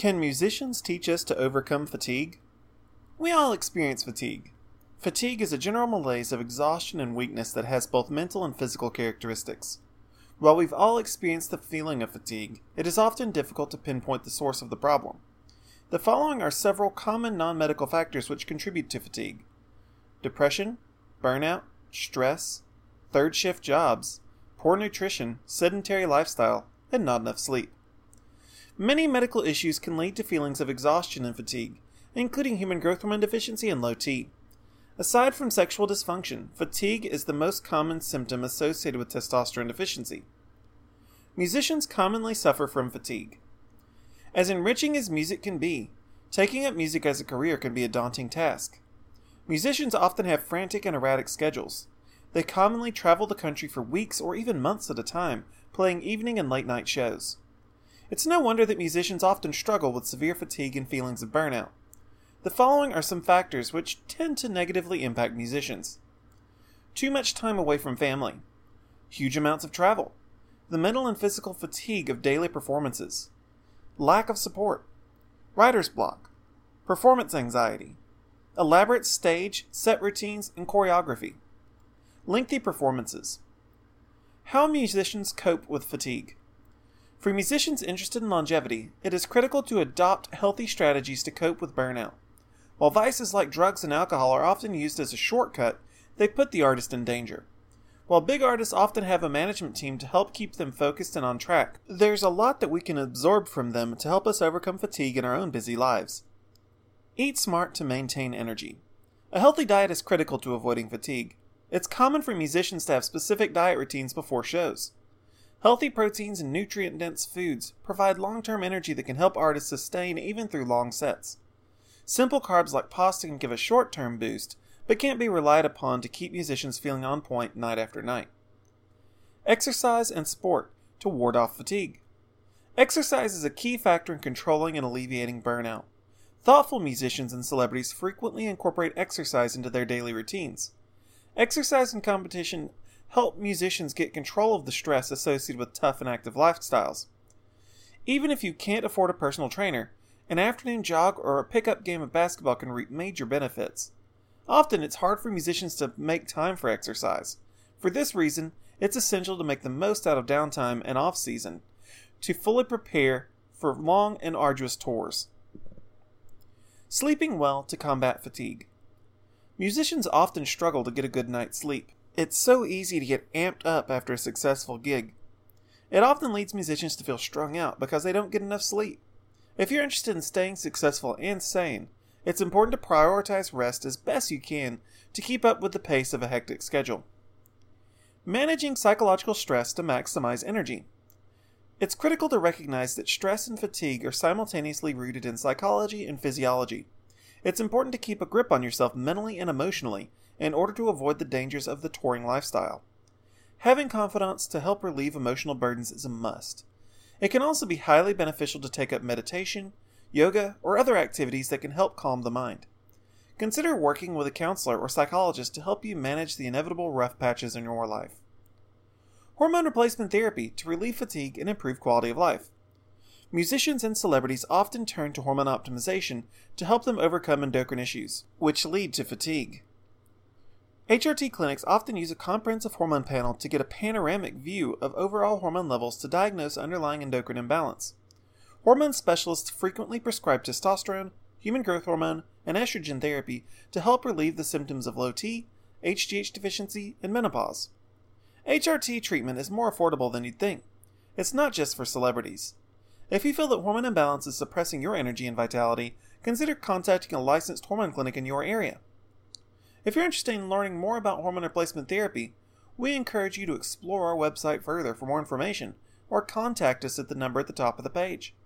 Can musicians teach us to overcome fatigue? We all experience fatigue. Fatigue is a general malaise of exhaustion and weakness that has both mental and physical characteristics. While we've all experienced the feeling of fatigue, it is often difficult to pinpoint the source of the problem. The following are several common non medical factors which contribute to fatigue depression, burnout, stress, third shift jobs, poor nutrition, sedentary lifestyle, and not enough sleep. Many medical issues can lead to feelings of exhaustion and fatigue, including human growth hormone deficiency and low T. Aside from sexual dysfunction, fatigue is the most common symptom associated with testosterone deficiency. Musicians commonly suffer from fatigue. As enriching as music can be, taking up music as a career can be a daunting task. Musicians often have frantic and erratic schedules. They commonly travel the country for weeks or even months at a time, playing evening and late night shows. It's no wonder that musicians often struggle with severe fatigue and feelings of burnout. The following are some factors which tend to negatively impact musicians. Too much time away from family, huge amounts of travel, the mental and physical fatigue of daily performances, lack of support, writer's block, performance anxiety, elaborate stage, set routines, and choreography, lengthy performances. How musicians cope with fatigue. For musicians interested in longevity, it is critical to adopt healthy strategies to cope with burnout. While vices like drugs and alcohol are often used as a shortcut, they put the artist in danger. While big artists often have a management team to help keep them focused and on track, there's a lot that we can absorb from them to help us overcome fatigue in our own busy lives. Eat smart to maintain energy. A healthy diet is critical to avoiding fatigue. It's common for musicians to have specific diet routines before shows. Healthy proteins and nutrient dense foods provide long term energy that can help artists sustain even through long sets. Simple carbs like pasta can give a short term boost, but can't be relied upon to keep musicians feeling on point night after night. Exercise and sport to ward off fatigue. Exercise is a key factor in controlling and alleviating burnout. Thoughtful musicians and celebrities frequently incorporate exercise into their daily routines. Exercise and competition help musicians get control of the stress associated with tough and active lifestyles. Even if you can't afford a personal trainer, an afternoon jog or a pickup game of basketball can reap major benefits. Often it's hard for musicians to make time for exercise. For this reason, it's essential to make the most out of downtime and off season to fully prepare for long and arduous tours. Sleeping well to combat fatigue. Musicians often struggle to get a good night's sleep. It's so easy to get amped up after a successful gig. It often leads musicians to feel strung out because they don't get enough sleep. If you're interested in staying successful and sane, it's important to prioritize rest as best you can to keep up with the pace of a hectic schedule. Managing psychological stress to maximize energy. It's critical to recognize that stress and fatigue are simultaneously rooted in psychology and physiology. It's important to keep a grip on yourself mentally and emotionally in order to avoid the dangers of the touring lifestyle. Having confidants to help relieve emotional burdens is a must. It can also be highly beneficial to take up meditation, yoga, or other activities that can help calm the mind. Consider working with a counselor or psychologist to help you manage the inevitable rough patches in your life. Hormone replacement therapy to relieve fatigue and improve quality of life. Musicians and celebrities often turn to hormone optimization to help them overcome endocrine issues, which lead to fatigue. HRT clinics often use a comprehensive hormone panel to get a panoramic view of overall hormone levels to diagnose underlying endocrine imbalance. Hormone specialists frequently prescribe testosterone, human growth hormone, and estrogen therapy to help relieve the symptoms of low T, HGH deficiency, and menopause. HRT treatment is more affordable than you'd think. It's not just for celebrities. If you feel that hormone imbalance is suppressing your energy and vitality, consider contacting a licensed hormone clinic in your area. If you're interested in learning more about hormone replacement therapy, we encourage you to explore our website further for more information or contact us at the number at the top of the page.